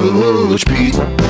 Coach Pete.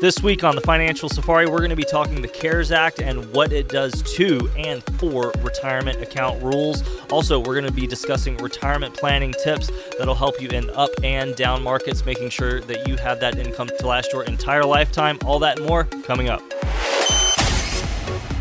This week on the Financial Safari, we're going to be talking the CARES Act and what it does to and for retirement account rules. Also, we're going to be discussing retirement planning tips that'll help you in up and down markets, making sure that you have that income to last your entire lifetime. All that more coming up.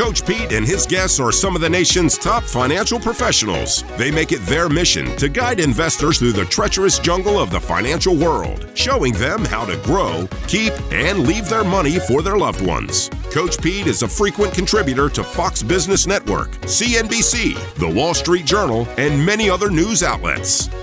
Coach Pete and his guests are some of the nation's top financial professionals. They make it their mission to guide investors through the treacherous jungle of the financial world, showing them how to grow, keep, and leave their money for their loved ones. Coach Pete is a frequent contributor to Fox Business Network, CNBC, The Wall Street Journal, and many other news outlets.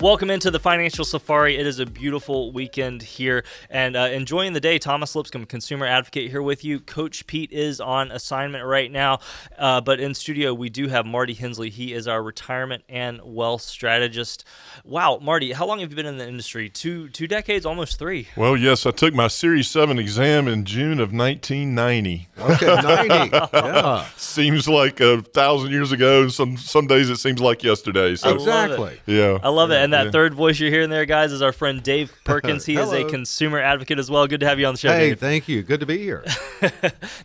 Welcome into the Financial Safari. It is a beautiful weekend here and uh, enjoying the day. Thomas Lipscomb, consumer advocate, here with you. Coach Pete is on assignment right now, uh, but in studio we do have Marty Hensley. He is our retirement and wealth strategist. Wow, Marty, how long have you been in the industry? Two two decades, almost three. Well, yes, I took my Series 7 exam in June of 1990. Okay, 90. yeah. Seems like a thousand years ago. Some some days it seems like yesterday. So, Exactly. yeah. I love it. And that Yeah. third voice you're hearing there, guys, is our friend Dave Perkins. He is a consumer advocate as well. Good to have you on the show, Hey, Dave. thank you. Good to be here.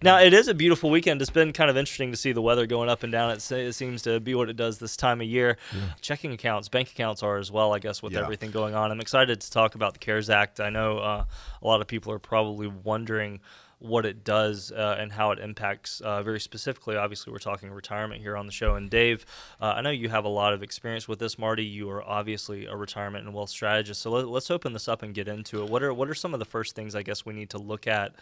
Now, it is a beautiful weekend. It's been kind of interesting to see the weather going up and down. It, it seems to be what it does this time of year. Checking accounts, bank accounts are as well, I guess, with Yeah. everything going on. I'm excited to talk about the CARES Act. I know uh, a lot of people are probably wondering what it does uh, and how it impacts uh, very specifically. Obviously, we're talking retirement here on the show. And Dave, uh, I know you have a lot of experience with this. Marty, you are obviously a retirement and wealth strategist. So let, let's open this up and get into it. What are what are some of the first things I guess we need to look at,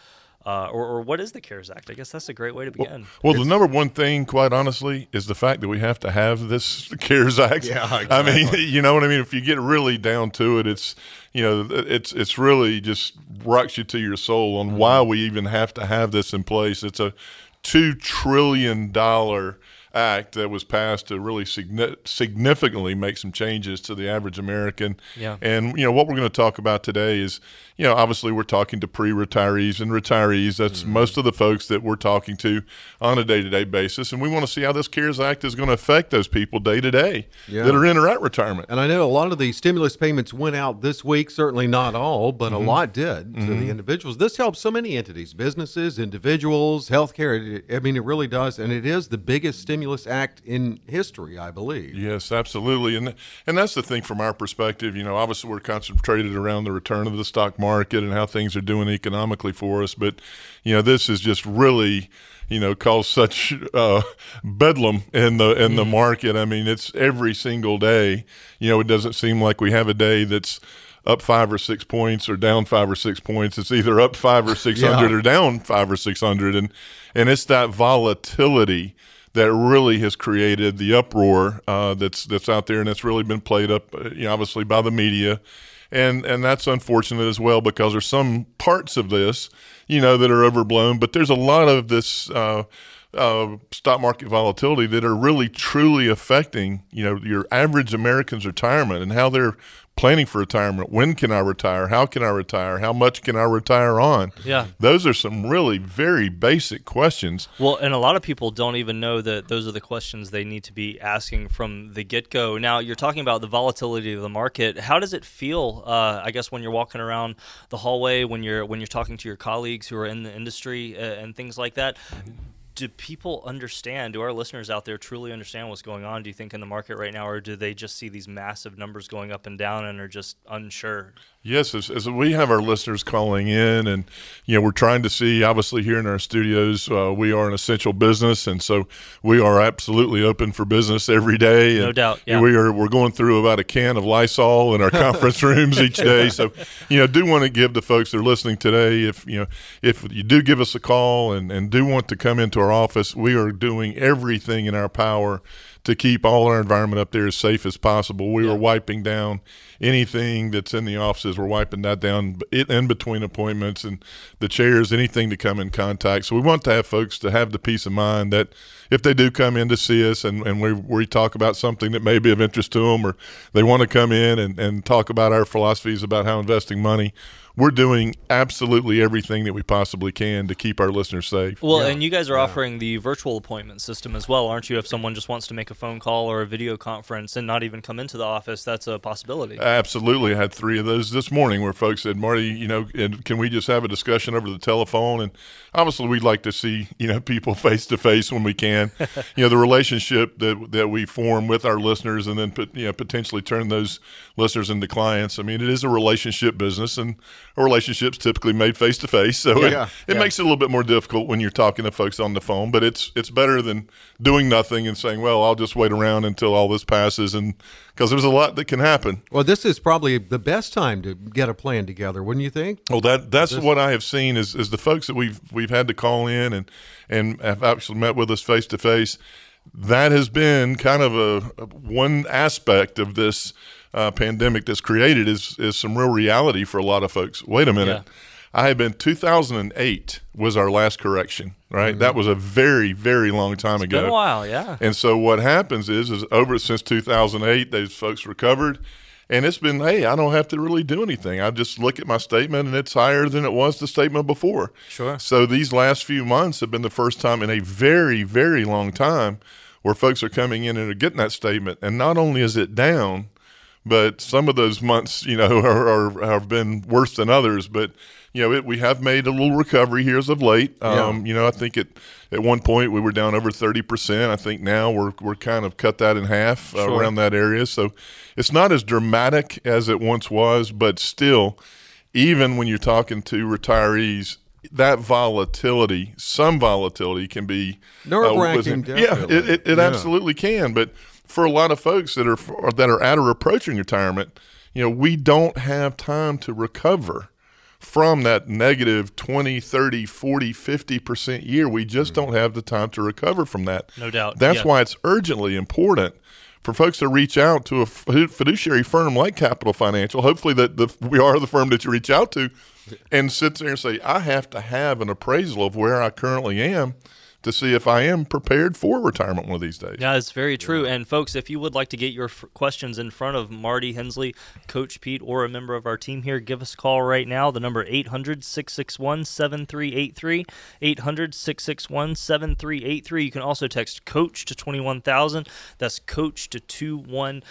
uh, or, or what is the CARES Act? I guess that's a great way to begin. Well, the number one thing, quite honestly, is the fact that we have to have this CARES Act. Yeah, I mean, you know what I mean. If you get really down to it, it's you know, it's it's really just rocks you to your soul on why we even have to have this in place. It's a two trillion dollar act that was passed to really signi- significantly make some changes to the average American. Yeah. And you know what we're going to talk about today is, you know, obviously we're talking to pre-retirees and retirees. That's Mm-hmm. most of the folks that we're talking to on a day-to-day basis, and we want to see how this CARES Act is going to affect those people day to day Yeah. that are in or at retirement. And I know a lot of the stimulus payments went out this week. Certainly not all, but Mm-hmm. a lot did to the individuals. This helps so many entities, businesses, individuals, healthcare. I mean, it really does. And it is the biggest stimulus act in history, I believe. Yes, absolutely, and and that's the thing from our perspective. You know, obviously we're concentrated around the return of the stock market and how things are doing economically for us, but you know, this is just really you know caused such uh, bedlam in the in the market. I mean, it's every single day. You know, it doesn't seem like we have a day that's up five or six points or down five or six points. It's either up five or six hundred Yeah. or down five or six hundred, and and it's that volatility that really has created the uproar uh, that's that's out there, and it's really been played up, uh, you know, obviously by the media, and and that's unfortunate as well because there's some parts of this, you know, that are overblown, but there's a lot of this. Uh, uh, stock market volatility that are really truly affecting you know your average American's retirement and how they're planning for retirement. When can I retire? How can I retire? How much can I retire on? Yeah. Those are some really very basic questions. Well, and a lot of people don't even know that those are the questions they need to be asking from the get go. Now, you're talking about the volatility of the market. How does it feel? Uh, I guess when you're walking around the hallway, when you're when you're talking to your colleagues who are in the industry uh, and things like that. Do people understand? Do our listeners out there truly understand what's going on? Do you think in the market right now, or do they just see these massive numbers going up and down and are just unsure? Yes, as, as we have our listeners calling in, and you know, we're trying to see. Obviously, here in our studios, uh, we are an essential business, and so we are absolutely open for business every day. No doubt, yeah. We are we're going through about a can of Lysol in our conference rooms each day. So, you know, do want to give the folks that are listening today, if you know, if you do give us a call and and do want to come into our office, we are doing everything in our power to keep all our environment up there as safe as possible. We Yeah. are wiping down anything that's in the offices. We're wiping that down in in between appointments and the chairs, anything to come in contact. So we want to have folks to have the peace of mind that if they do come in to see us and, and we, we talk about something that may be of interest to them or they want to come in and, and talk about our philosophies about how investing money, we're doing absolutely everything that we possibly can to keep our listeners safe. Well, and you guys are offering the virtual appointment system as well, aren't you? If someone just wants to make a phone call or a video conference and not even come into the office, that's a possibility. Absolutely. I had three of those this morning where folks said, Marty, you know, and can we just have a discussion over the telephone? And obviously, we'd like to see, you know, people face to face when we can. you know, the relationship that, that we form with our listeners and then, put, you know, potentially turn those listeners into clients. I mean, it is a relationship business and a relationship's typically made face to face. So it, Yeah, it yeah. makes it a little bit more difficult when you're talking to folks on the phone, but it's, it's better than doing nothing and saying, well, I'll just wait around until all this passes. And because there's a lot that can happen. Well, this is probably the best time to get a plan together, wouldn't you think? Well, that that's what I have seen is, is the folks that we've we've had to call in and and have actually met with us face to face. That has been kind of a, a one aspect of this uh, pandemic that's created is is some real reality for a lot of folks. Wait a minute. Yeah. I had been 2008 was our last correction, right? That was a very, very long time ago. Been a while, yeah. And so what happens is, is over since 2008, those folks recovered, and it's been, hey, I don't have to really do anything. I just look at my statement, and it's higher than it was the statement before. Sure. So these last few months have been the first time in a very, very long time where folks are coming in and are getting that statement, and not only is it down, but some of those months, you know, are, are have been worse than others. But you know, it, we have made a little recovery here as of late. Um, You know, I think at at one point we were down over thirty percent. I think now we're we're kind of cut that in half uh, Sure. around that area. So it's not as dramatic as it once was, but still, even when you're talking to retirees. That volatility, some volatility, can be uh, Nerve-wracking, was- Yeah, it, it, it Yeah. absolutely can. But for a lot of folks that are that are at or approaching retirement, you know, we don't have time to recover from that negative 20, 30, 40, 50% year. We just mm. don't have the time to recover from that. No doubt, That's yeah. why it's urgently important for folks to reach out to a fiduciary firm like Capital Financial. Hopefully that the, we are the firm that you reach out to and sit there and say, I have to have an appraisal of where I currently am to see if I am prepared for retirement one of these days. Yeah, it's very true. And folks, if you would like to get your f- questions in front of Marty Hensley, Coach Pete, or a member of our team here, give us a call right now. The number 800-661-7383, 800-661-7383. You can also text coach to 21000. That's coach to 21000.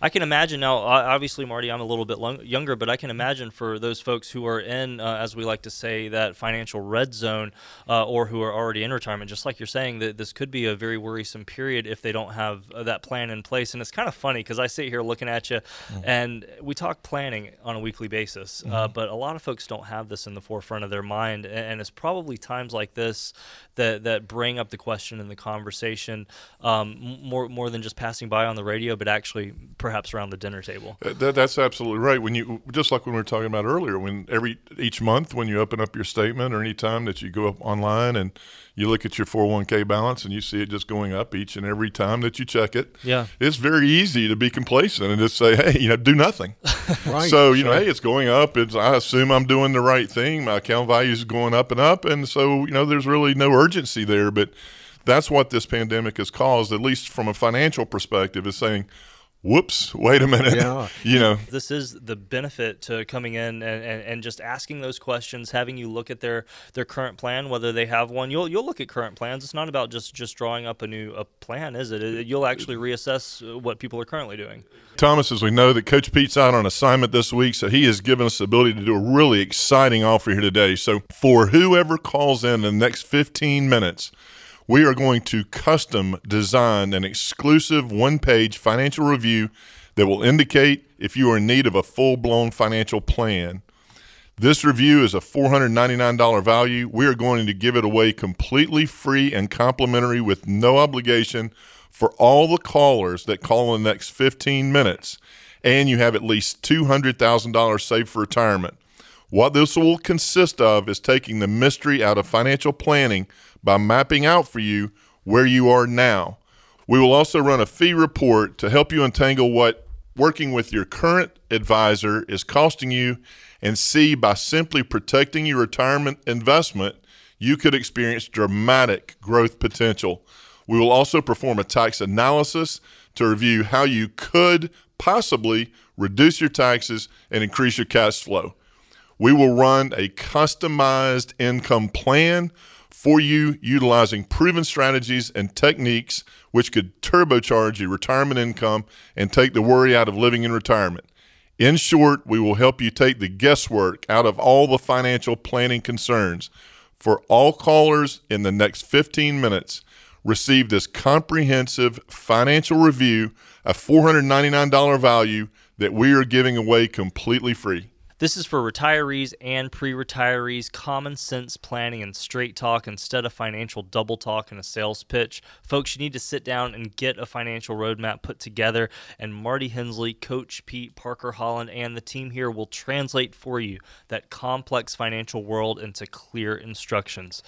I can imagine now obviously Marty, I'm a little bit long, younger, but I can imagine for those folks who are in uh, as we like to say that financial red zone uh, or who are already in retirement, just like you're saying, that this could be a very worrisome period if they don't have uh, that plan in place. And it's kind of funny because I sit here looking at you, and we talk planning on a weekly basis, uh, but a lot of folks don't have this in the forefront of their mind, and it's probably times like this that that bring up the question in the conversation um, more more than just passing by on the radio, but actually perhaps around the dinner table. Uh, That, that's absolutely right. When you just like when we were talking about earlier, when every each month when you open up your statement or any time that you go up online and you look at your 401k balance and you see it just going up each and every time that you check it. Yeah. It's very easy to be complacent and just say, "Hey, you know, do nothing." Right. So, you know, hey, it's going up. It's I assume I'm doing the right thing. My account value is going up and up and so, you know, there's really no urgency there, but that's what this pandemic has caused at least from a financial perspective is saying whoops, wait a minute. Yeah. you know, this is the benefit to coming in and, and, and just asking those questions, having you look at their, their current plan, whether they have one. You'll you'll look at current plans. It's not about just, just drawing up a new a plan, is it? it? You'll actually reassess uh, what people are currently doing. Thomas, as we know that Coach Pete's out on assignment this week, so he has given us the ability to do a really exciting offer here today. So for whoever calls in, in the next 15 minutes, we are going to custom design an exclusive one page financial review that will indicate if you are in need of a full blown financial plan. This review is a $499 value. We are going to give it away completely free and complimentary with no obligation for all the callers that call in the next 15 minutes. And you have at least $200,000 saved for retirement. What this will consist of is taking the mystery out of financial planning by mapping out for you where you are now. We will also run a fee report to help you untangle what working with your current advisor is costing you and see by simply protecting your retirement investment, you could experience dramatic growth potential. We will also perform a tax analysis to review how you could possibly reduce your taxes and increase your cash flow. We will run a customized income plan for you utilizing proven strategies and techniques which could turbocharge your retirement income and take the worry out of living in retirement. In short, we will help you take the guesswork out of all the financial planning concerns. For all callers in the next 15 minutes, receive this comprehensive financial review, a $499 value that we are giving away completely free. This is for retirees and pre retirees, common sense planning and straight talk instead of financial double talk and a sales pitch. Folks, you need to sit down and get a financial roadmap put together, and Marty Hensley, Coach Pete, Parker Holland, and the team here will translate for you that complex financial world into clear instructions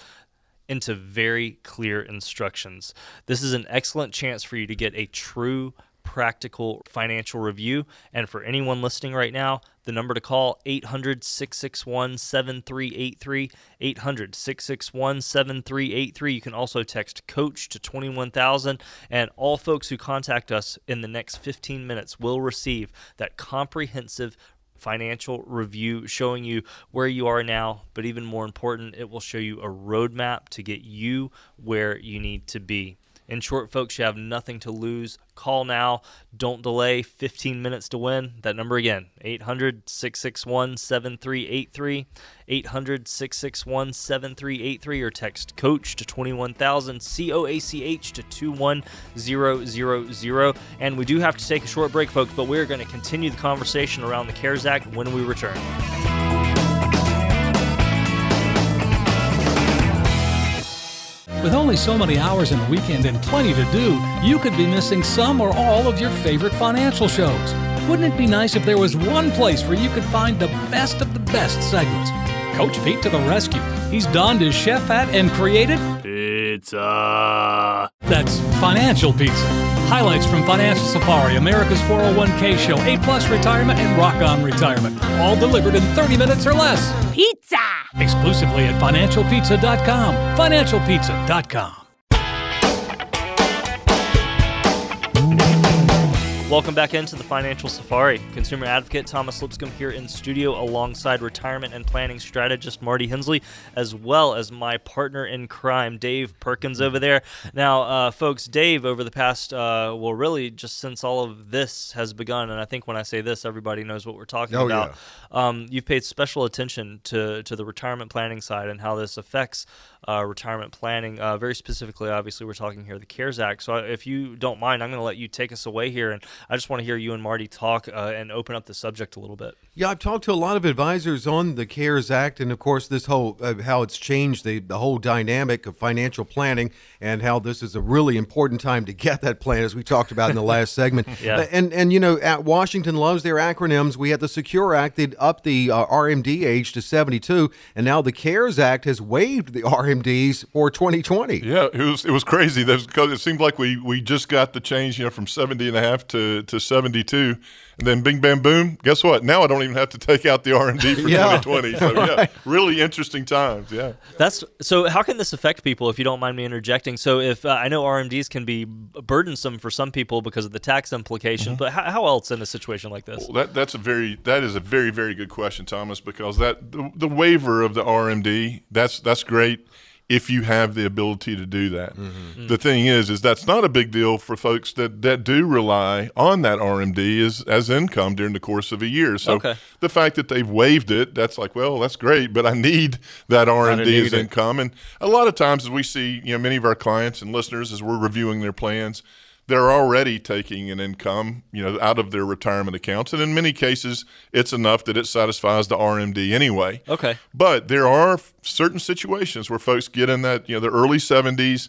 into very clear instructions. This is an excellent chance for you to get a true practical financial review. And for anyone listening right now, the number to call 800 661 7383 800 661 7383. You can also text coach to 21000 and all folks who contact us in the next 15 minutes will receive that comprehensive financial review showing you where you are now, but even more important, it will show you a roadmap to get you where you need to be. In short, folks, you have nothing to lose. Call now. Don't delay. 15 minutes to win. That number again 800 661 7383. 800 661 7383 or text coach to 21000 C O A C H to 21000. And we do have to take a short break, folks, but we're going to continue the conversation around the CARES Act when we return. With only so many hours in a weekend and plenty to do, you could be missing some or all of your favorite financial shows. Wouldn't it be nice if there was one place where you could find the best of the best segments? Coach Pete to the rescue. He's donned his chef hat and created Pizza. that's Financial Pizza. Highlights from Financial Safari, America's 401k show, A Plus Retirement, and Rock On Retirement. All delivered in 30 minutes or less. Pizza. Exclusively at financialpizza.com. Financialpizza.com. Welcome back into the Financial Safari. Consumer advocate Thomas Lipscomb here in studio alongside retirement and planning strategist Marty Hensley, as well as my partner in crime, Dave Perkins, over there. Now, uh, folks, Dave, over the past, uh, well, really just since all of this has begun, and I think when I say this, everybody knows what we're talking Oh, about. Um, you've paid special attention to, to the retirement planning side and how this affects uh, retirement planning. Uh, very specifically, obviously, we're talking here the CARES Act. So, if you don't mind, I'm going to let you take us away here, and I just want to hear you and Marty talk uh, and open up the subject a little bit. Yeah, I've talked to a lot of advisors on the CARES Act, and of course, this whole uh, how it's changed the the whole dynamic of financial planning, and how this is a really important time to get that plan, as we talked about in the last segment. Yeah. Uh, And and you know, at Washington loves their acronyms. We had the Secure Act that upped the uh, RMD age to 72, and now the CARES Act has waived the RMDs for 2020. Yeah, it was it was crazy. That's because it seemed like we we just got the change, you know, from 70 and a half to, to 72. And then bing, bam, boom. Guess what? Now I don't even have to take out the RMD for Yeah. 2020. So, yeah, really interesting times. Yeah. That's so. How can this affect people? If you don't mind me interjecting, so if uh, I know RMDs can be burdensome for some people because of the tax implication, but how, how else in a situation like this? Well, that that's a very that is a very very good question, Thomas, because that the, the waiver of the RMD that's that's great if you have the ability to do that. Mm-hmm. Mm-hmm. The thing is, is that's not a big deal for folks that that do rely on that RMD as as income during the course of a year. So Okay. the fact that they've waived it, that's like, well, that's great, but I need that RMD need as it. income. And a lot of times, as we see, you know, many of our clients and listeners, as we're reviewing their plans, they're already taking an income, you know, out of their retirement accounts, and in many cases, it's enough that it satisfies the RMD anyway. Okay. But there are certain situations where folks get in that, you know, the early 70s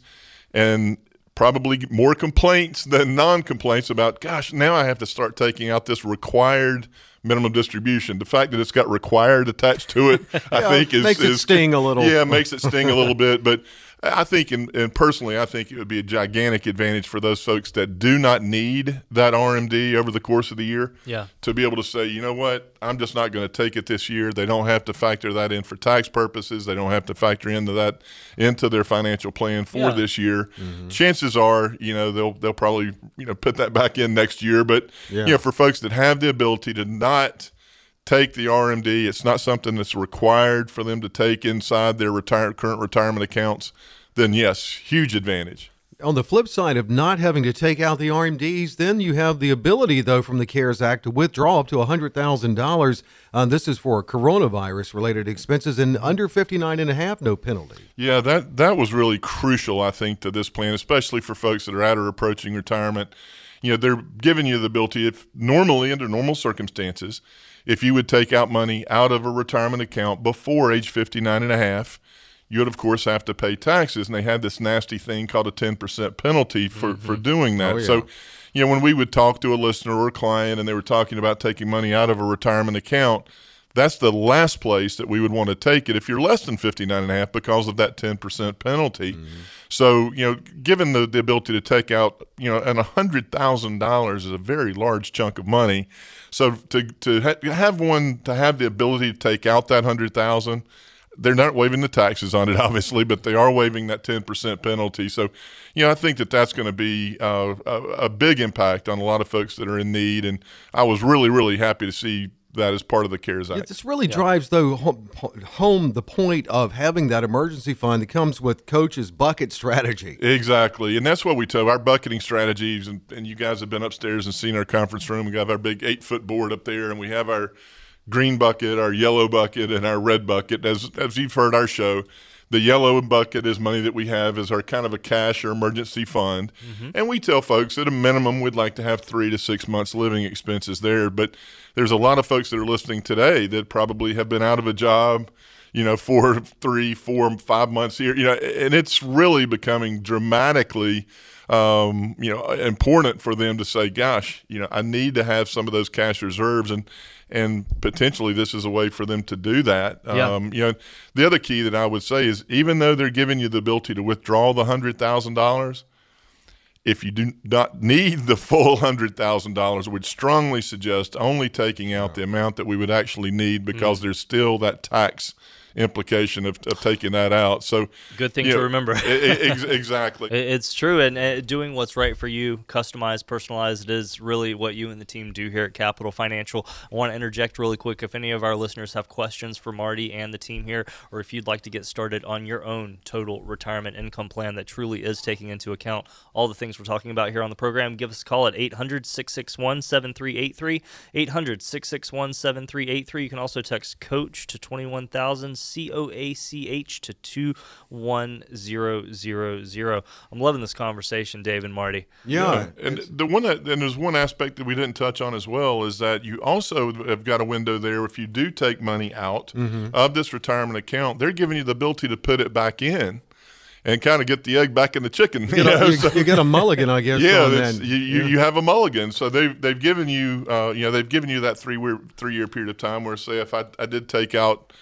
and probably more complaints than non-complaints about, gosh, now I have to start taking out this required minimum distribution. The fact that it's got required attached to it, I Yeah, think is makes it is- sting a little. Yeah, makes it sting a little bit, but I think, and, and personally, I think it would be a gigantic advantage for those folks that do not need that RMD over the course of the year. Yeah. To be able to say, you know what, I'm just not going to take it this year. They don't have to factor that in for tax purposes. They don't have to factor into that into their financial plan for Yeah. this year. Mm-hmm. Chances are, you know, they'll they'll probably you know put that back in next year. But Yeah. you know, for folks that have the ability to not take the RMD. It's not something that's required for them to take inside their retire, current retirement accounts. Then yes, huge advantage. On the flip side of not having to take out the RMDs, then you have the ability, though, from the CARES Act to withdraw up to $100,000. Uh, this is for coronavirus related expenses and under 59 and a half, no penalty. Yeah, that that was really crucial, I think, to this plan, especially for folks that are at or approaching retirement. You know, they're giving you the ability, if normally under normal circumstances, if you would take out money out of a retirement account before age 59 and a half, you would of course have to pay taxes. And they had this nasty thing called a 10% penalty for, mm-hmm. for doing that. Oh, yeah. So, you know, when we would talk to a listener or a client and they were talking about taking money out of a retirement account, that's the last place that we would want to take it if you're less than 59 and a half because of that 10% penalty. Mm-hmm. So, you know, given the, the ability to take out, you know, and $100,000 is a very large chunk of money. So to, to ha- have one, to have the ability to take out that 100,000, they're not waiving the taxes on it, obviously, but they are waiving that 10% penalty. So, you know, I think that that's going to be uh, a, a big impact on a lot of folks that are in need. And I was really, really happy to see that as part of the CARES Act. This really drives though home, home the point of having that emergency fund that comes with Coach's bucket strategy. Exactly. And that's what we tell our bucketing strategies. And, and you guys have been upstairs and seen our conference room. We have our big eight foot board up there, and we have our green bucket, our yellow bucket, and our red bucket. As, as you've heard our show, the yellow bucket is money that we have as our kind of a cash or emergency fund. And we tell folks at a minimum we'd like to have three to six months living expenses there. But there's a lot of folks that are listening today that probably have been out of a job you know, for three, four, five months here, you know, and it's really becoming dramatically, um, you know, important for them to say, gosh, you know, I need to have some of those cash reserves and, and potentially this is a way for them to do that. Yeah. Um, you know, the other key that I would say is even though they're giving you the ability to withdraw the hundred thousand dollars, if you do not need the full hundred thousand dollars, I would strongly suggest only taking out the amount that we would actually need because there's still that tax implication of, of taking that out. So Good thing you to know, remember. ex- exactly. It's true, and uh, doing what's right for you, customized, personalized, is really what you and the team do here at Capital Financial. I want to interject really quick. If any of our listeners have questions for Marty and the team here, or if you'd like to get started on your own total retirement income plan that truly is taking into account all the things we're talking about here on the program, give us a call at 800 661 7383. 800 661 7383. You can also text COACH to 21000, C O A C H to 21000. I'm loving this conversation, Dave and Marty. Yeah. and the one that, and there's one aspect that we didn't touch on as well is that you also have got a window there. If you do take money out Mm-hmm. of this retirement account, they're giving you the ability to put it back in and kind of get the egg back in the chicken. You You, know, know, you, so- you get a mulligan, I guess. yeah, on that's, you, you, you have a mulligan. So they've they've given you uh, you know they've given you that three year three year period of time where say if I, I did take out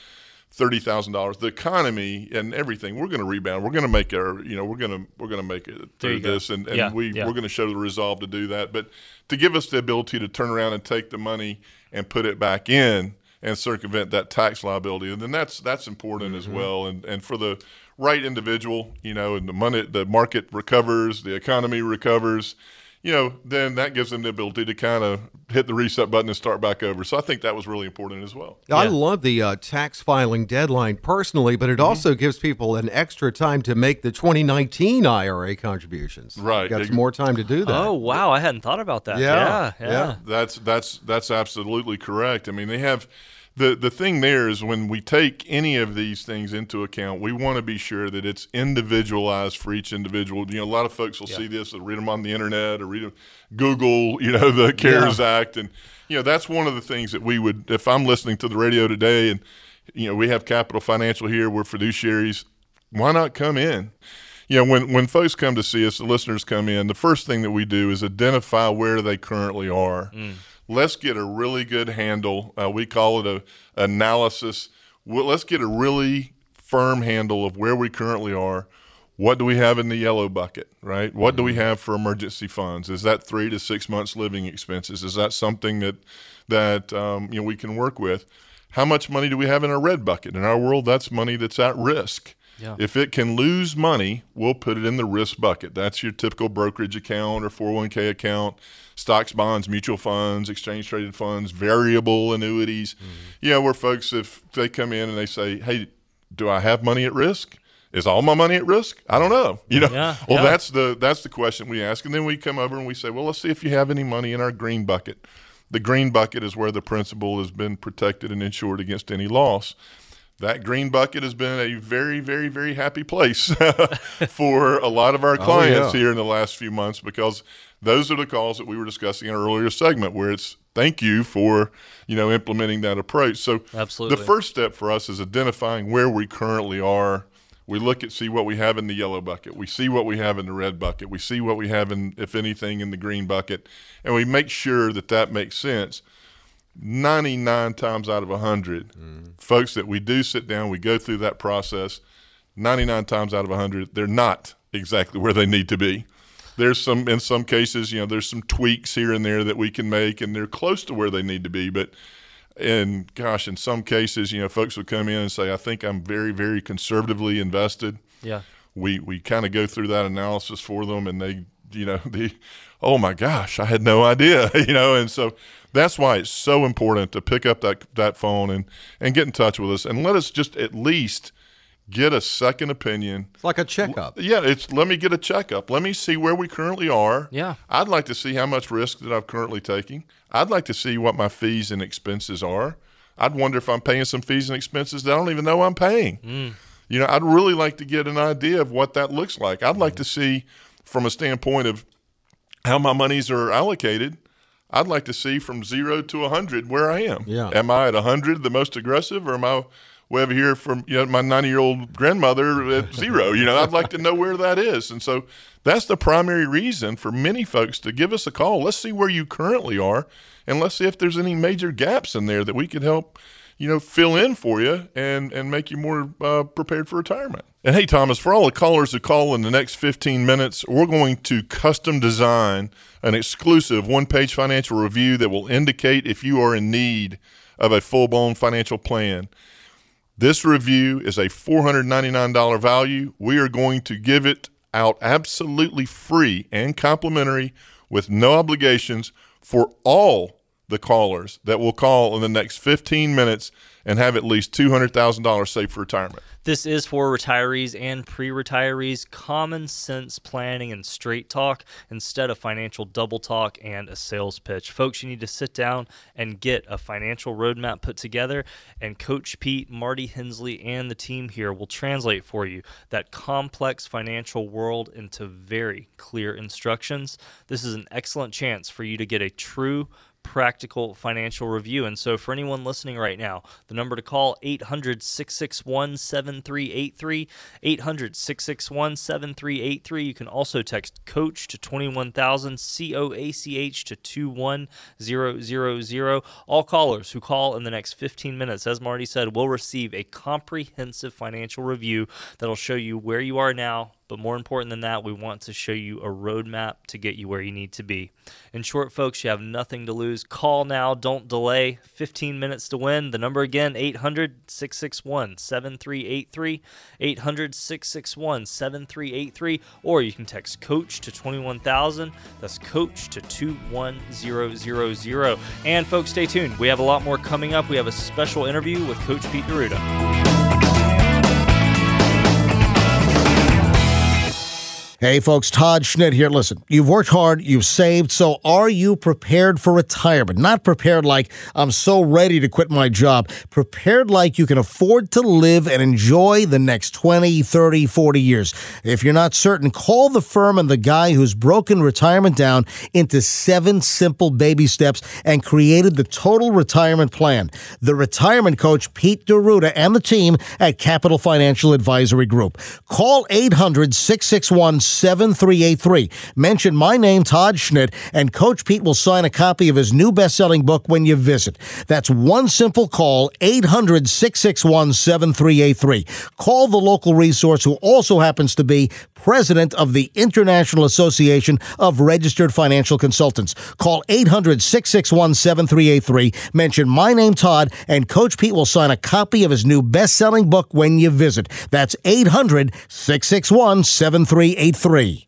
thirty thousand dollars. The economy and everything, we're going to rebound. We're going to make our, you know, we're going to we're going to make it through go. this, and, and Yeah, we yeah. we're going to show the resolve to do that. But to give us the ability to turn around and take the money and put it back in and circumvent that tax liability, and then that's that's important as mm-hmm. well. And and for the right individual, you know, and the money, the market recovers, the economy recovers. You know, then that gives them the ability to kind of hit the reset button and start back over. So I think that was really important as well. I Yeah. love the uh, tax filing deadline personally, but it Mm-hmm. also gives people an extra time to make the 2019 IRA contributions. Right. Got some more time to do that. Oh wow, I hadn't thought about that. Yeah, Yeah, yeah. yeah. That's that's that's absolutely correct. I mean, they have the the thing there is when we take any of these things into account, we want to be sure that it's individualized for each individual. You know, a lot of folks will see this, they'll read them on the internet or read them, Google, you know, the CARES Act, and you know that's one of the things that we would. If I'm listening to the radio today, and you know we have Capital Financial here, we're fiduciaries. Why not come in? you know, when when folks come to see us, the listeners come in. The first thing that we do is identify where they currently are. Mm. Let's get a really good handle. Uh, we call it a analysis. Well, let's get a really firm handle of where we currently are. What do we have in the yellow bucket, right? What do we have for emergency funds? Is that three to six months living expenses? Is that something that that um, you know we can work with? How much money do we have in our red bucket? In our world, that's money that's at risk. Yeah. If it can lose money, we'll put it in the risk bucket. That's your typical brokerage account or 401k account, stocks, bonds, mutual funds, exchange traded funds, variable annuities. Mm-hmm. Yeah, you know, where folks, if they come in and they say, hey, do I have money at risk? Is all my money at risk? I don't know. You know. Yeah, well, yeah. that's the that's the question we ask, and then we come over and we say, well, let's see if you have any money in our green bucket. The green bucket is where the principal has been protected and insured against any loss that green bucket has been a very, very, very happy place for a lot of our oh, clients yeah. here in the last few months because those are the calls that we were discussing in our earlier segment where it's thank you for you know implementing that approach. So Absolutely. the first step for us is identifying where we currently are. We look at see what we have in the yellow bucket. We see what we have in the red bucket. We see what we have in, if anything, in the green bucket, and we make sure that that makes sense. 99 times out of 100 mm. folks that we do sit down we go through that process 99 times out of 100 they're not exactly where they need to be there's some in some cases you know there's some tweaks here and there that we can make and they're close to where they need to be but and gosh in some cases you know folks would come in and say i think i'm very very conservatively invested Yeah. we we kind of go through that analysis for them and they you know the oh my gosh i had no idea you know and so that's why it's so important to pick up that that phone and and get in touch with us and let us just at least get a second opinion It's like a checkup. yeah it's let me get a checkup let me see where we currently are Yeah. i'd like to see how much risk that i'm currently taking i'd like to see what my fees and expenses are i'd wonder if i'm paying some fees and expenses that i don't even know i'm paying hmm. you know, I'd really like to get an idea of what that looks like. I'd like hmm. to see, from a standpoint of how my monies are allocated, I'd like to see from zero to 100 where I am. Yeah. Am I at 100, the most aggressive, or am I way over here from you know, my 90 year old grandmother at zero? You know, I'd like to know where that is. And so that's the primary reason for many folks to give us a call. Let's see where you currently are, and let's see if there's any major gaps in there that we could help you know, fill in for you and and make you more uh, prepared for retirement. And hey, Thomas, for all the callers who call in the next 15 minutes, we're going to custom design an exclusive one-page financial review that will indicate if you are in need of a full-blown financial plan. This review is a $499 value. We are going to give it out absolutely free and complimentary with no obligations for all the callers that will call in the next 15 minutes and have at least $200,000 saved for retirement. This is for retirees and pre retirees. Common sense planning and straight talk instead of financial double talk and a sales pitch. Folks, you need to sit down and get a financial roadmap put together, and Coach Pete, Marty Hensley, and the team here will translate for you that complex financial world into very clear instructions. This is an excellent chance for you to get a true practical financial review. And so, for anyone listening right now, the number to call 800 661 7383. 800 661 7383. You can also text coach to 21000 C O A C H to 21000. All callers who call in the next 15 minutes, as Marty said, will receive a comprehensive financial review that'll show you where you are now but more important than that, we want to show you a roadmap to get you where you need to be. In short, folks, you have nothing to lose. Call now, don't delay. 15 minutes to win. The number again, 800 661 7383. 800 661 7383. Or you can text coach to 21000. That's coach to 21000. And folks, stay tuned. We have a lot more coming up. We have a special interview with Coach Pete D'Arruda. Hey, folks, Todd Schnitt here. Listen, you've worked hard, you've saved, so are you prepared for retirement? Not prepared like I'm so ready to quit my job. Prepared like you can afford to live and enjoy the next 20, 30, 40 years. If you're not certain, call the firm and the guy who's broken retirement down into seven simple baby steps and created the total retirement plan. The retirement coach, Pete D'Arruda, and the team at Capital Financial Advisory Group. Call 800 661 7383. Mention my name, Todd Schnitt, and Coach Pete will sign a copy of his new best selling book when you visit. That's one simple call, 800 661 7383. Call the local resource who also happens to be president of the International Association of Registered Financial Consultants. Call 800 661 7383. Mention my name, Todd, and Coach Pete will sign a copy of his new best selling book when you visit. That's 800 661 7383.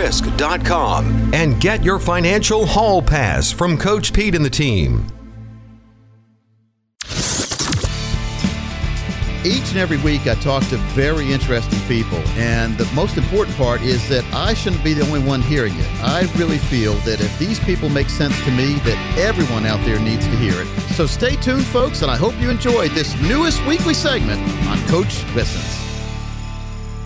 risk.com and get your financial hall pass from Coach Pete and the team. Each and every week, I talk to very interesting people, and the most important part is that I shouldn't be the only one hearing it. I really feel that if these people make sense to me, that everyone out there needs to hear it. So stay tuned, folks, and I hope you enjoyed this newest weekly segment on Coach Listens.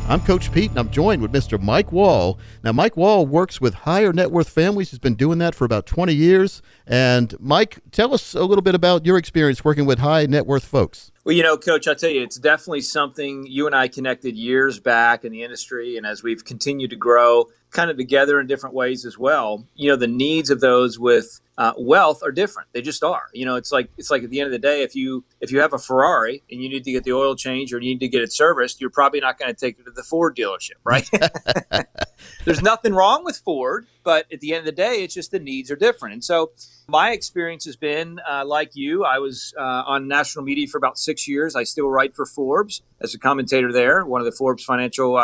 I'm Coach Pete, and I'm joined with Mr. Mike Wall. Now, Mike Wall works with higher net worth families. He's been doing that for about 20 years. And, Mike, tell us a little bit about your experience working with high net worth folks. Well, you know, Coach, I'll tell you, it's definitely something you and I connected years back in the industry. And as we've continued to grow, kind of together in different ways as well, you know, the needs of those with uh, wealth are different. They just are. You know, it's like it's like at the end of the day, if you if you have a Ferrari and you need to get the oil change or you need to get it serviced, you're probably not going to take it to the Ford dealership, right? There's nothing wrong with Ford, but at the end of the day, it's just the needs are different. And so, my experience has been uh, like you. I was uh, on national media for about six years. I still write for Forbes as a commentator there, one of the Forbes financial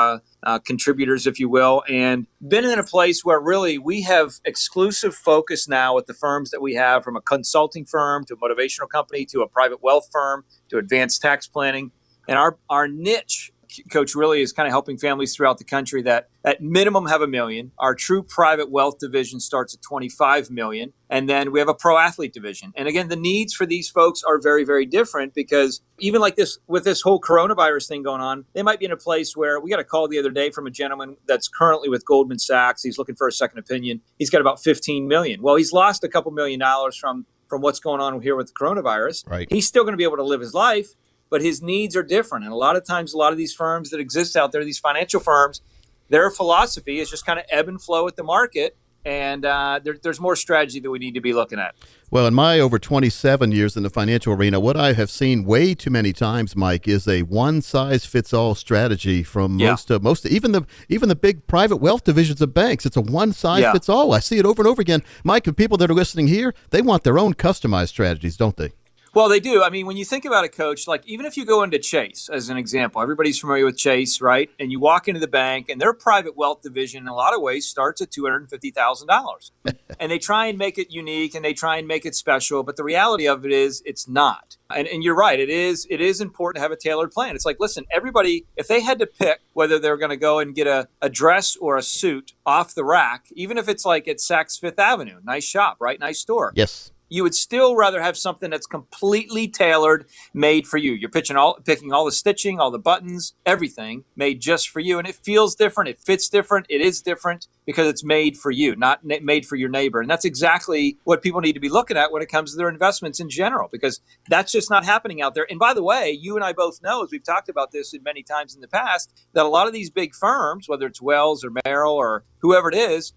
uh, contributors, if you will, and been in a place where really we have exclusive focus now with the firms that we have from a consulting firm to a motivational company to a private wealth firm to advanced tax planning. And our, our niche coach really is kind of helping families throughout the country that at minimum have a million. Our true private wealth division starts at 25 million. And then we have a pro athlete division. And again, the needs for these folks are very, very different because even like this, with this whole coronavirus thing going on, they might be in a place where we got a call the other day from a gentleman that's currently with Goldman Sachs. He's looking for a second opinion. He's got about 15 million. Well, he's lost a couple million dollars from from what's going on here with the coronavirus. Right. He's still going to be able to live his life, but his needs are different. And a lot of times, a lot of these firms that exist out there, these financial firms, their philosophy is just kind of ebb and flow with the market. And uh, there, there's more strategy that we need to be looking at. Well, in my over 27 years in the financial arena, what I have seen way too many times, Mike, is a one size fits all strategy from Yeah. most of most even the even the big private wealth divisions of banks. It's a one size Yeah. fits all. I see it over and over again. Mike, the people that are listening here, they want their own customized strategies, don't they? Well, they do. I mean, when you think about a coach, like even if you go into Chase as an example, everybody's familiar with Chase, right? And you walk into the bank, and their private wealth division, in a lot of ways, starts at two hundred and fifty thousand dollars, and they try and make it unique and they try and make it special. But the reality of it is, it's not. And, and you're right. It is. It is important to have a tailored plan. It's like, listen, everybody, if they had to pick whether they're going to go and get a, a dress or a suit off the rack, even if it's like at Saks Fifth Avenue, nice shop, right? Nice store Yes. You would still rather have something that's completely tailored, made for you. You're pitching all, picking all the stitching, all the buttons, everything made just for you, and it feels different. It fits different. It is different because it's made for you, not na- made for your neighbor. And that's exactly what people need to be looking at when it comes to their investments in general, because that's just not happening out there. And by the way, you and I both know, as we've talked about this many times in the past, that a lot of these big firms, whether it's Wells or Merrill or whoever it is,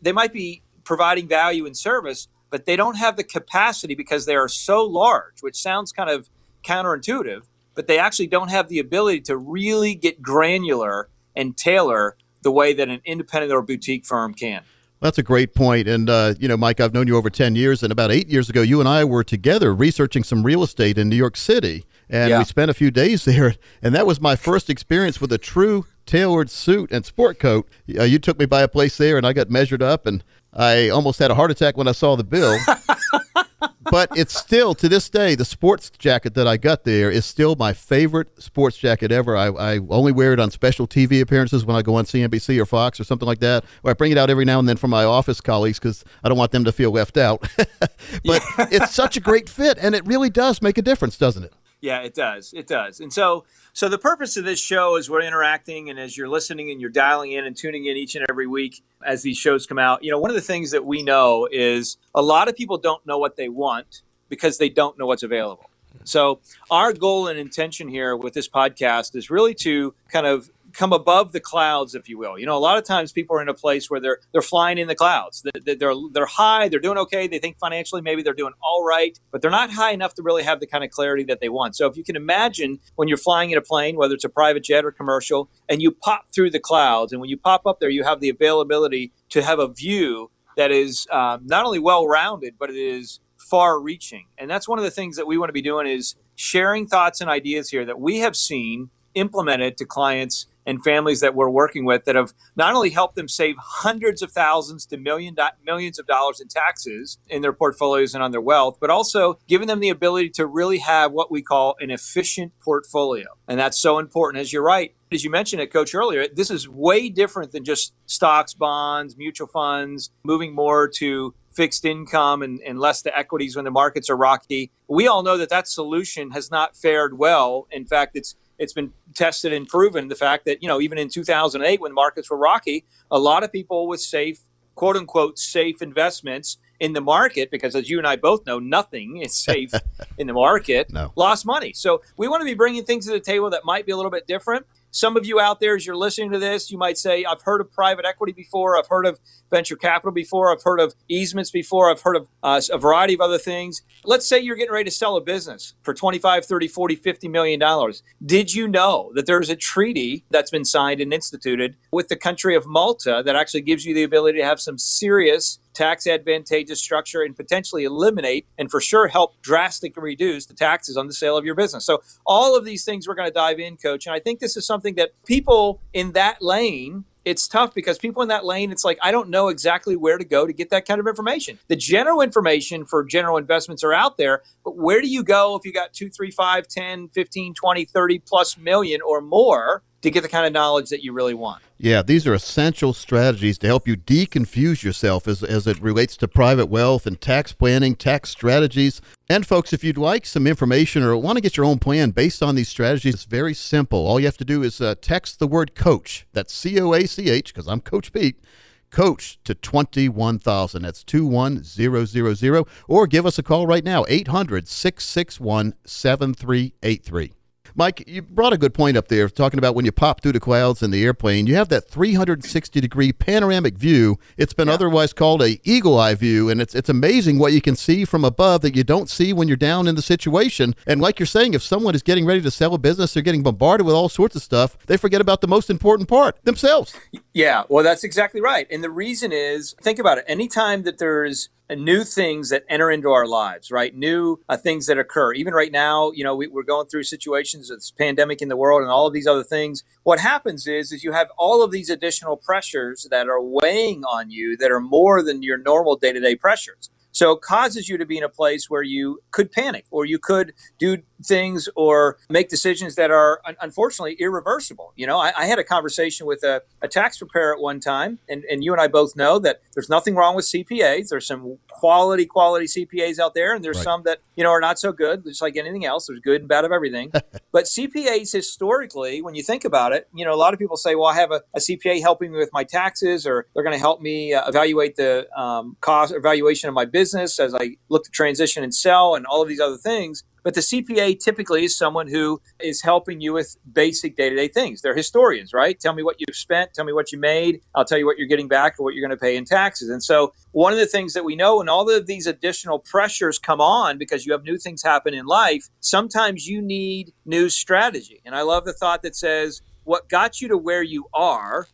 they might be providing value and service, but they don't have the capacity because they are so large, which sounds kind of counterintuitive, but they actually don't have the ability to really get granular and tailor the way that an independent or boutique firm can. That's a great point. And, uh, you know, Mike, I've known you over 10 years, and about eight years ago, you and I were together researching some real estate in New York City. And Yeah. we spent a few days there. And that was my first experience with a true tailored suit and sport coat. Uh, you took me by a place there, and I got measured up, and I almost had a heart attack when I saw the bill. but it's still, to this day, the sports jacket that I got there is still my favorite sports jacket ever. I, I only wear it on special TV appearances when I go on CNBC or Fox or something like that. Or I bring it out every now and then for my office colleagues because I don't want them to feel left out. but it's such a great fit, and it really does make a difference, doesn't it? Yeah, it does. It does. And so, so the purpose of this show is we're interacting, and as you're listening and you're dialing in and tuning in each and every week as these shows come out, you know, one of the things that we know is a lot of people don't know what they want because they don't know what's available. So, our goal and intention here with this podcast is really to kind of come above the clouds, if you will. You know, a lot of times people are in a place where they're they're flying in the clouds. They're they're, they're high, they're doing okay. They think financially maybe they're doing all right, but they're not high enough to really have the kind of clarity that they want. So, if you can imagine when you're flying in a plane, whether it's a private jet or commercial, and you pop through the clouds, and when you pop up there, you have the availability to have a view that is um, not only well rounded, but it is far reaching. And that's one of the things that we want to be doing is sharing thoughts and ideas here that we have seen implemented to clients and families that we're working with that have not only helped them save hundreds of thousands to million do- millions of dollars in taxes in their portfolios and on their wealth, but also giving them the ability to really have what we call an efficient portfolio. And that's so important. As you're right, as you mentioned it, Coach, earlier, this is way different than just stocks, bonds, mutual funds, moving more to fixed income and, and less to equities when the markets are rocky. We all know that that solution has not fared well. In fact, it's it's been tested and proven the fact that you know even in 2008 when markets were rocky, a lot of people with safe quote unquote safe investments in the market because as you and I both know nothing is safe in the market No. lost money. So we want to be bringing things to the table that might be a little bit different. Some of you out there, as you're listening to this, you might say, I've heard of private equity before. I've heard of venture capital before. I've heard of easements before. I've heard of uh, a variety of other things. Let's say you're getting ready to sell a business for 25, 30, 40, 50 million dollars. Did you know that there's a treaty that's been signed and instituted with the country of Malta that actually gives you the ability to have some serious tax advantageous structure and potentially eliminate and for sure help drastically reduce the taxes on the sale of your business. So all of these things we're going to dive in coach and I think this is something that people in that lane it's tough because people in that lane it's like I don't know exactly where to go to get that kind of information. The general information for general investments are out there, but where do you go if you got 2 3 5 10 15 20 30 plus million or more to get the kind of knowledge that you really want? Yeah, these are essential strategies to help you deconfuse yourself as, as it relates to private wealth and tax planning, tax strategies. And, folks, if you'd like some information or want to get your own plan based on these strategies, it's very simple. All you have to do is uh, text the word coach. That's C O A C H, because I'm Coach Pete. Coach to 21,000. That's 21000. Or give us a call right now, 800 661 7383. Mike, you brought a good point up there talking about when you pop through the clouds in the airplane, you have that 360 degree panoramic view. It's been otherwise called a eagle eye view, and it's it's amazing what you can see from above that you don't see when you're down in the situation. And like you're saying, if someone is getting ready to sell a business, they're getting bombarded with all sorts of stuff, they forget about the most important part, themselves. Yeah, well, that's exactly right. And the reason is think about it. Anytime that there's new things that enter into our lives, right? New uh, things that occur. Even right now, you know, we, we're going through situations of this pandemic in the world and all of these other things. What happens is, is you have all of these additional pressures that are weighing on you that are more than your normal day to day pressures. So it causes you to be in a place where you could panic or you could do things or make decisions that are unfortunately irreversible. You know, I, I had a conversation with a, a, tax preparer at one time, and, and you and I both know that there's nothing wrong with CPAs. There's some quality, quality CPAs out there, and there's right. some that, you know, are not so good, just like anything else. There's good and bad of everything. but CPAs historically, when you think about it, you know, a lot of people say, well, I have a, a CPA helping me with my taxes, or they're going to help me uh, evaluate the um, cost, evaluation of my business business, as I look to transition and sell, and all of these other things. But the CPA typically is someone who is helping you with basic day to day things. They're historians, right? Tell me what you've spent, tell me what you made, I'll tell you what you're getting back or what you're going to pay in taxes. And so, one of the things that we know when all of these additional pressures come on because you have new things happen in life, sometimes you need new strategy. And I love the thought that says, what got you to where you are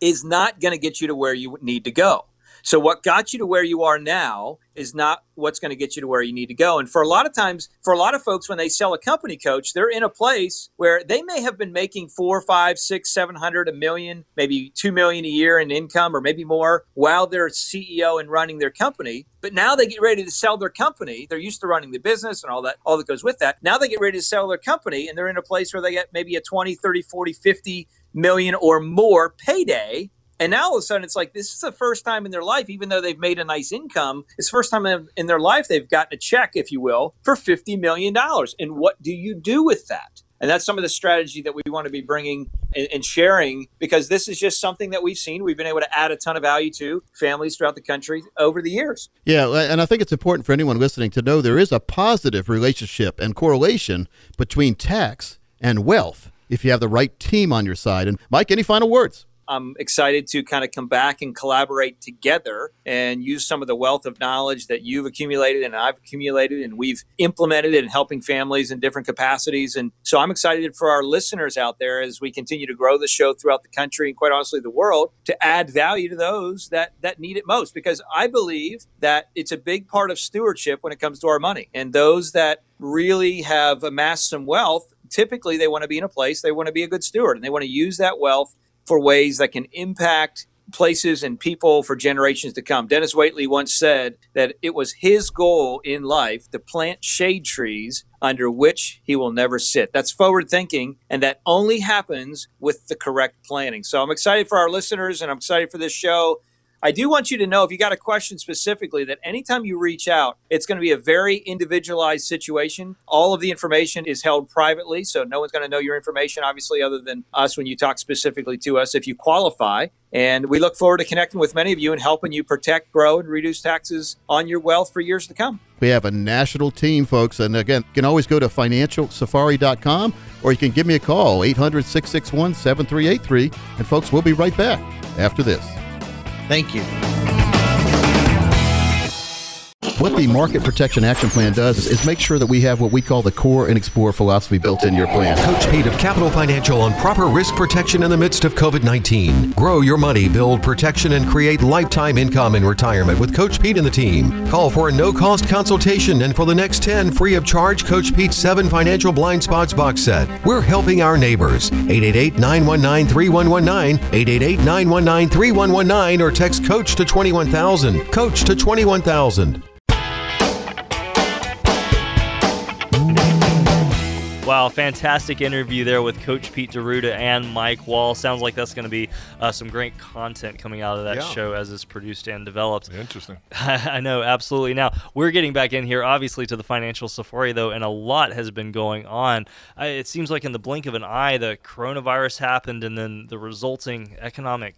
is not going to get you to where you need to go. So what got you to where you are now is not what's going to get you to where you need to go. And for a lot of times, for a lot of folks, when they sell a company coach, they're in a place where they may have been making four, five, six, seven hundred, a million, maybe two million a year in income, or maybe more, while they're CEO and running their company. But now they get ready to sell their company. They're used to running the business and all that, all that goes with that. Now they get ready to sell their company, and they're in a place where they get maybe a 20, 30, 40, 50 million or more payday and now all of a sudden, it's like this is the first time in their life, even though they've made a nice income, it's the first time in their life they've gotten a check, if you will, for $50 million. And what do you do with that? And that's some of the strategy that we want to be bringing and, sharing because this is just something that we've seen. We've been able to add a ton of value to families throughout the country over the years. Yeah, and I think it's important for anyone listening to know there is a positive relationship and correlation between tax and wealth if you have the right team on your side. And Mike, any final words? I'm excited to kind of come back and collaborate together and use some of the wealth of knowledge that you've accumulated and I've accumulated and we've implemented in helping families in different capacities. And so I'm excited for our listeners out there as we continue to grow the show throughout the country and quite honestly the world to add value to those that that need it most because I believe that it's a big part of stewardship when it comes to our money. And those that really have amassed some wealth typically they want to be in a place they want to be a good steward and they want to use that wealth for ways that can impact places and people for generations to come. Dennis Waitley once said that it was his goal in life to plant shade trees under which he will never sit. That's forward thinking, and that only happens with the correct planning. So I'm excited for our listeners and I'm excited for this show. I do want you to know if you got a question specifically that anytime you reach out, it's going to be a very individualized situation. All of the information is held privately, so no one's going to know your information, obviously, other than us when you talk specifically to us if you qualify. And we look forward to connecting with many of you and helping you protect, grow, and reduce taxes on your wealth for years to come. We have a national team, folks. And again, you can always go to financialsafari.com or you can give me a call, 800 661 7383. And folks, we'll be right back after this. Thank you. What the Market Protection Action Plan does is make sure that we have what we call the core and explore philosophy built in your plan. Coach Pete of Capital Financial on proper risk protection in the midst of COVID 19. Grow your money, build protection, and create lifetime income in retirement with Coach Pete and the team. Call for a no cost consultation and for the next 10 free of charge Coach Pete's 7 Financial Blind Spots box set. We're helping our neighbors. 888 919 3119, 888 919 3119, or text Coach to 21000. Coach to 21000. Wow, fantastic interview there with Coach Pete D'Arruda and Mike Wall. Sounds like that's going to be uh, some great content coming out of that yeah. show as it's produced and developed. Interesting. I know, absolutely. Now, we're getting back in here, obviously, to the financial safari, though, and a lot has been going on. it seems like in the blink of an eye, the coronavirus happened, and then the resulting economic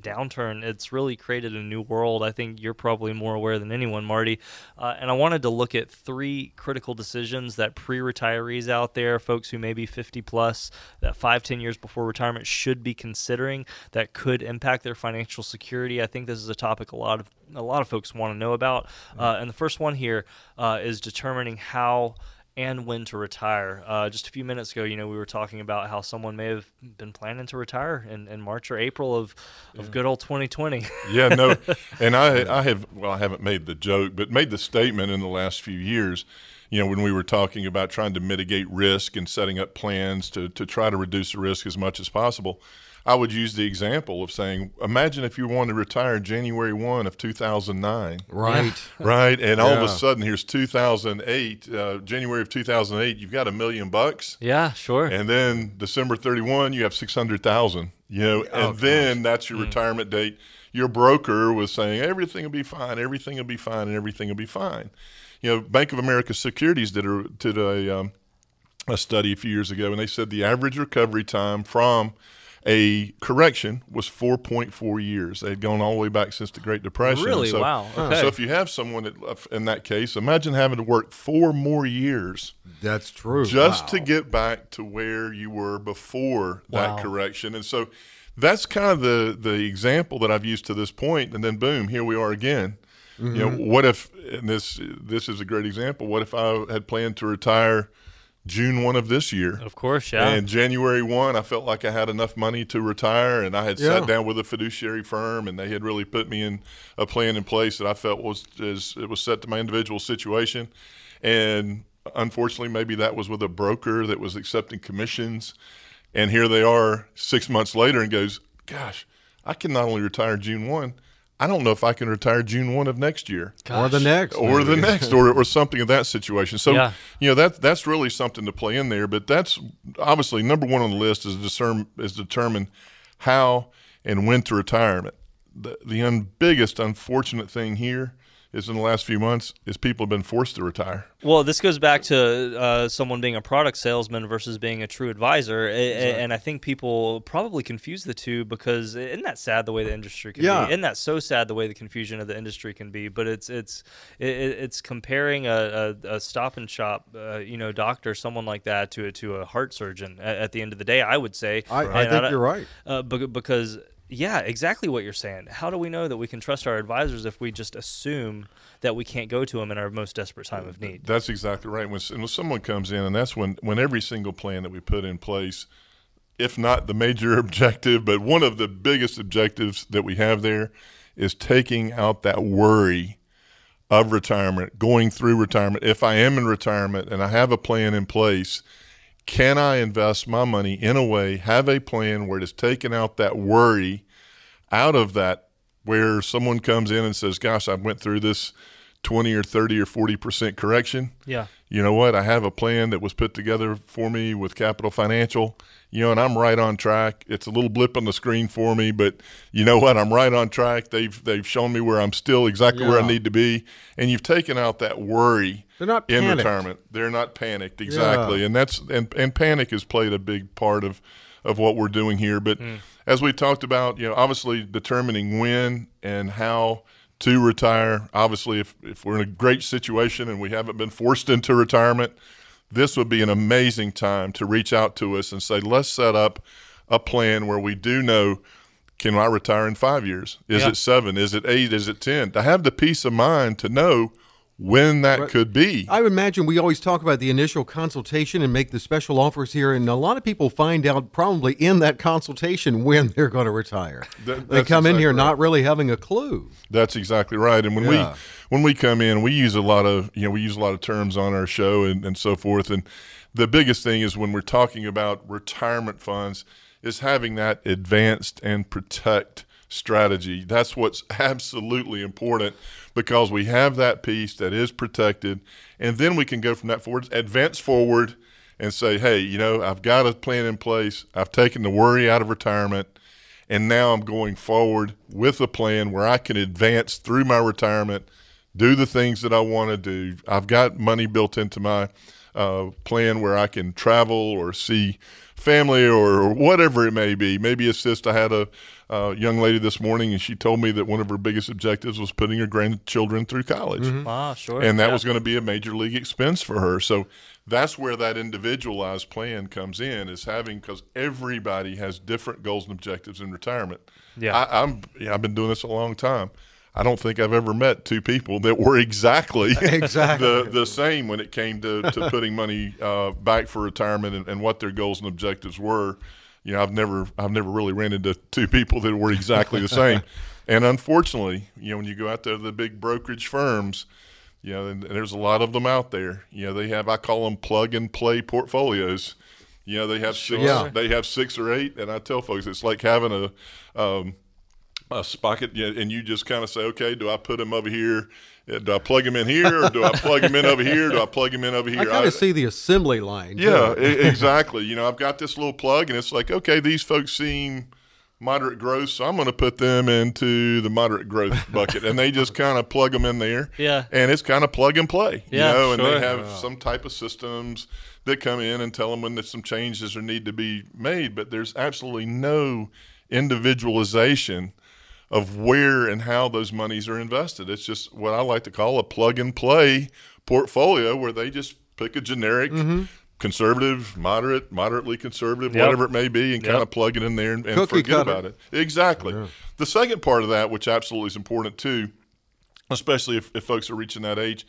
downturn, it's really created a new world. I think you're probably more aware than anyone, Marty. Uh, and I wanted to look at three critical decisions that pre retirees out there, folks who may be 50 plus, that five, 10 years before retirement should be considering that could impact their financial security. I think this is a topic a lot of a lot of folks want to know about. Uh, and the first one here uh, is determining how and when to retire. Uh, just a few minutes ago, you know, we were talking about how someone may have been planning to retire in, in March or April of, of good old 2020. yeah, no, and I I have well I haven't made the joke, but made the statement in the last few years. You know, when we were talking about trying to mitigate risk and setting up plans to to try to reduce the risk as much as possible. I would use the example of saying, imagine if you wanted to retire January 1 of 2009. Right. Right. And all of a sudden, here's 2008, uh, January of 2008, you've got a million bucks. yeah, sure. And then December 31, you have 600,000, you know, Oh, and then that's your retirement date. Your broker was saying everything will be fine, everything will be fine, and everything will be fine. You know, Bank of America Securities did a, did a, um, a study a few years ago, and they said the average recovery time from a correction was 4.4 years. They had gone all the way back since the Great Depression. Really? So, Wow. Okay. So if you have someone that, uh, in that case, imagine having to work four more years That's true. just to get back to where you were before that Wow. correction. And so that's kind of the the example that I've used to this point. And then boom, here we are again. You know, mm-hmm. what if and this this is a great example. What if I had planned to retire June one of this year? of course, yeah. And January 1, I felt like I had enough money to retire, and I had Yeah. sat down with a fiduciary firm, and they had really put me in a plan in place that I felt was is, it was set to my individual situation. And unfortunately, maybe that was with a broker that was accepting commissions. And here they are six months later and goes, Gosh, I can not only retire June 1, I don't know if I can retire June 1 of next year or the next. or the next or, or something of that situation so Yeah. you know that that's really something to play in there but that's obviously number one on the list is discern is determine how and when to retirement the, the un, biggest unfortunate thing here is in the last few months is people have been forced to retire Well, this goes back to uh, someone being a product salesman versus being a true advisor, a- and I think people probably confuse the two because isn't that sad the way the industry can Yeah. be? Isn't that so sad the way the confusion of the industry can be? But it's it's it, it- it's comparing a, a, a stop and shop, uh, you know, doctor, someone like that to a, to a heart surgeon. At, the end of the day, I would say, I, I think don't- you're right. uh, because yeah, exactly what you're saying. How do we know that we can trust our advisors if we just assume that we can't go to them in our most desperate time of need? That's exactly right. When, when someone comes in, and that's when, when every single plan that we put in place, if not the major objective, but one of the biggest objectives that we have there is taking out that worry of retirement, going through retirement. If I am in retirement and I have a plan in place, can I invest my money in a way, have a plan where it is taking out that worry out of that, where someone comes in and says, Gosh, I went through this 20 or 30 or 40% correction. Yeah. You know what? I have a plan that was put together for me with Capital Financial, you know, and I'm right on track. It's a little blip on the screen for me, but you know what? I'm right on track. They've they've shown me where I'm still exactly where I need to be, and you've taken out that worry They're not in panicked. retirement. They're not panicked exactly, and that's and and panic has played a big part of of what we're doing here. But mm. as we talked about, you know, obviously determining when and how to retire. Obviously, if if we're in a great situation and we haven't been forced into retirement, this would be an amazing time to reach out to us and say, let's set up a plan where we do know. Can I retire in five years? Is Yeah. it seven? Is it eight? Is it ten? To have the peace of mind to know when that Right. could be. I would imagine we always talk about the initial consultation and make the special offers here, and a lot of people find out probably in that consultation when they're going to retire. That- they come in here right. not really having a clue. That's exactly right. And when Yeah. we when we come in, we use a lot of you know we use a lot of terms on our show and, and so forth. And the biggest thing is when we're talking about retirement funds is having that advanced and protect strategy. That's what's absolutely important because we have that piece that is protected, and then we can go from that forward, advance forward, and say, hey, you know, I've got a plan in place. I've taken the worry out of retirement and now I'm going forward with a plan where I can advance through my retirement, do the things that I want to do. I've got money built into my uh, plan where I can travel or see family or, or whatever it may be. Maybe assist. I had a uh, young lady this morning, and she told me that one of her biggest objectives was putting her grandchildren through college Ah, sure. and that Yeah. was going to be a major league expense for her. So that's where that individualized plan comes in is having because everybody has different goals and objectives in retirement. Yeah. I, I'm yeah, I've been doing this a long time. I don't think I've ever met two people that were exactly, Exactly. the, the same when it came to, to putting money uh, back for retirement and, and what their goals and objectives were. You know, I've never I've never really ran into two people that were exactly the same. And unfortunately, you know, when you go out there to the big brokerage firms, you know, and, and there's a lot of them out there. You know, they have I call them plug and play portfolios. You know, they have six, Yeah. they have six or eight, and I tell folks it's like having a um, a spocket, and you just kind of say, okay, do I put him over here? Uh, Do I plug him in here, or do I plug him in over here? Do I plug him in over here? I kind of see the assembly line. Yeah, too. exactly. You know, I've got this little plug, and it's like, okay, these folks seem moderate growth, so I'm going to put them into the moderate growth bucket, and they just kind of plug them in there. Yeah. and it's kind of plug and play. Yeah, you know, and sure. they have some type of systems that come in and tell them when there's some changes that need to be made, but there's absolutely no individualization of where and how those monies are invested. It's just what I like to call a plug and play portfolio where they just pick a generic mm-hmm. conservative, moderate, moderately conservative, Yep. whatever it may be, and Yep. kind of plug it in there and, and forget cutter. about it. Exactly. The second part of that, which absolutely is important too, especially if, if folks are reaching that age,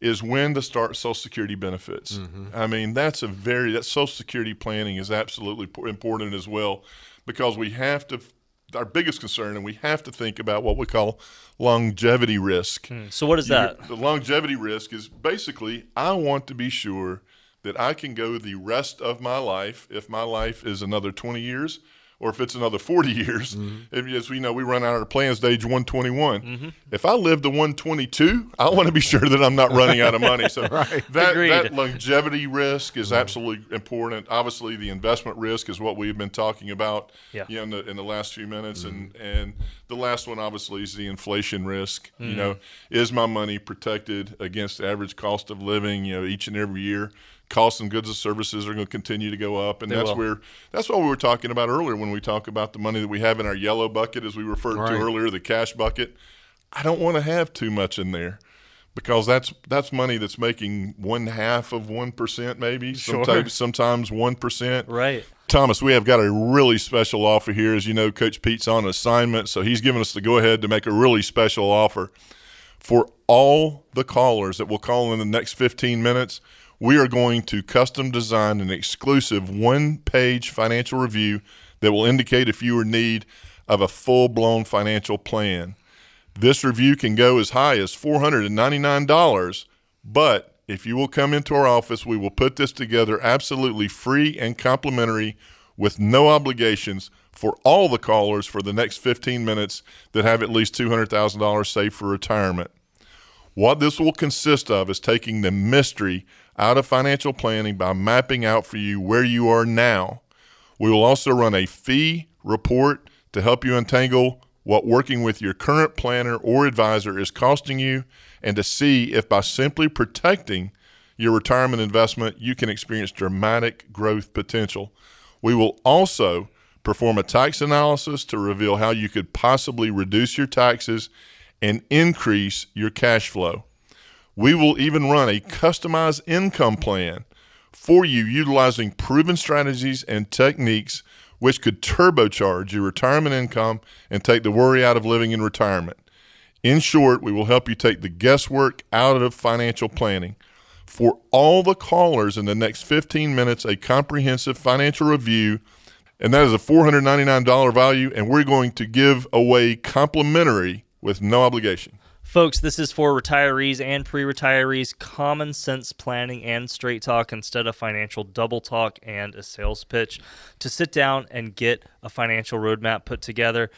is when to start Social Security benefits. Mm-hmm. I mean, that's a very that Social Security planning is absolutely important as well, because we have to. Our biggest concern, and we have to think about what we call longevity risk. Hmm, so what is You- that? The longevity risk is basically I want to be sure that I can go the rest of my life if my life is another 20 years or if it's another 40 years. Mm-hmm. If, as we know, we run out of plans to age 121. Mm-hmm. If I live to 122, I want to be sure that I'm not running out of money. So that, Agreed. that longevity risk is mm-hmm. absolutely important. Obviously, the investment risk is what we've been talking about Yeah. you know, in, the, in the last few minutes. And, and the last one, obviously, is the inflation risk. You know, is my money protected against the average cost of living, you know, each and every year? Costs and goods and services are going to continue to go up, and They that's will. where that's what we were talking about earlier when we talk about the money that we have in our yellow bucket, as we referred Right. to earlier, the cash bucket. I don't want to have too much in there because that's that's money that's making one half of one percent, maybe Sure. sometimes sometimes one percent. Right. Thomas, we have got a really special offer here. As you know, Coach Pete's on assignment, so he's given us the go ahead to make a really special offer for all the callers that will call in the next 15 minutes. We are going to custom design an exclusive one page financial review that will indicate if you are in need of a full blown financial plan. This review can go as high as $499, but if you will come into our office, we will put this together absolutely free and complimentary with no obligations for all the callers for the next 15 minutes that have at least $200,000 saved for retirement. What this will consist of is taking the mystery out of financial planning by mapping out for you where you are now. We will also run a fee report to help you untangle what working with your current planner or advisor is costing you and to see if by simply protecting your retirement investment, you can experience dramatic growth potential. We will also perform a tax analysis to reveal how you could possibly reduce your taxes and increase your cash flow. We will even run a customized income plan for you utilizing proven strategies and techniques which could turbocharge your retirement income and take the worry out of living in retirement. In short, we will help you take the guesswork out of financial planning. For all the callers in the next 15 minutes, a comprehensive financial review, and that is a $499 value, and we're going to give away complimentary with no obligation. Folks, this is for retirees and pre retirees. Common sense planning and straight talk instead of financial double talk and a sales pitch. To sit down and get a financial roadmap put together,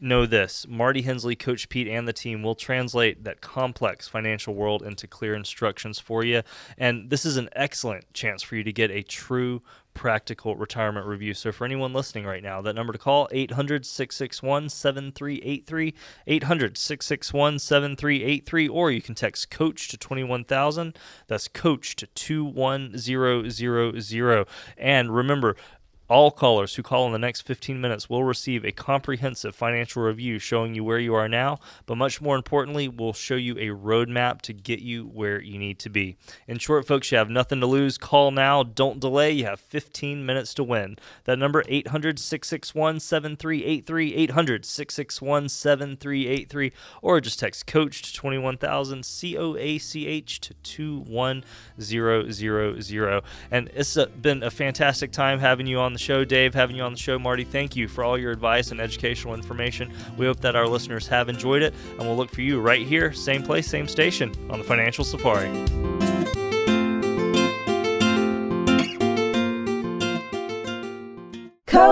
know this Marty Hensley, Coach Pete, and the team will translate that complex financial world into clear instructions for you. And this is an excellent chance for you to get a true practical retirement review. So for anyone listening right now, that number to call 800-661-7383, 800-661-7383 or you can text coach to 21000. That's coach to 21000. And remember All callers who call in the next 15 minutes will receive a comprehensive financial review showing you where you are now, but much more importantly, will show you a roadmap to get you where you need to be. In short, folks, you have nothing to lose. Call now. Don't delay. You have 15 minutes to win. That number 800 661 7383 800 661 7383 or just text coach to 21000 C O A C H to 21000. And it's been a fantastic time having you on the show, Dave, having you on the show, Marty. Thank you for all your advice and educational information. We hope that our listeners have enjoyed it, and we'll look for you right here, same place, same station on the Financial Safari.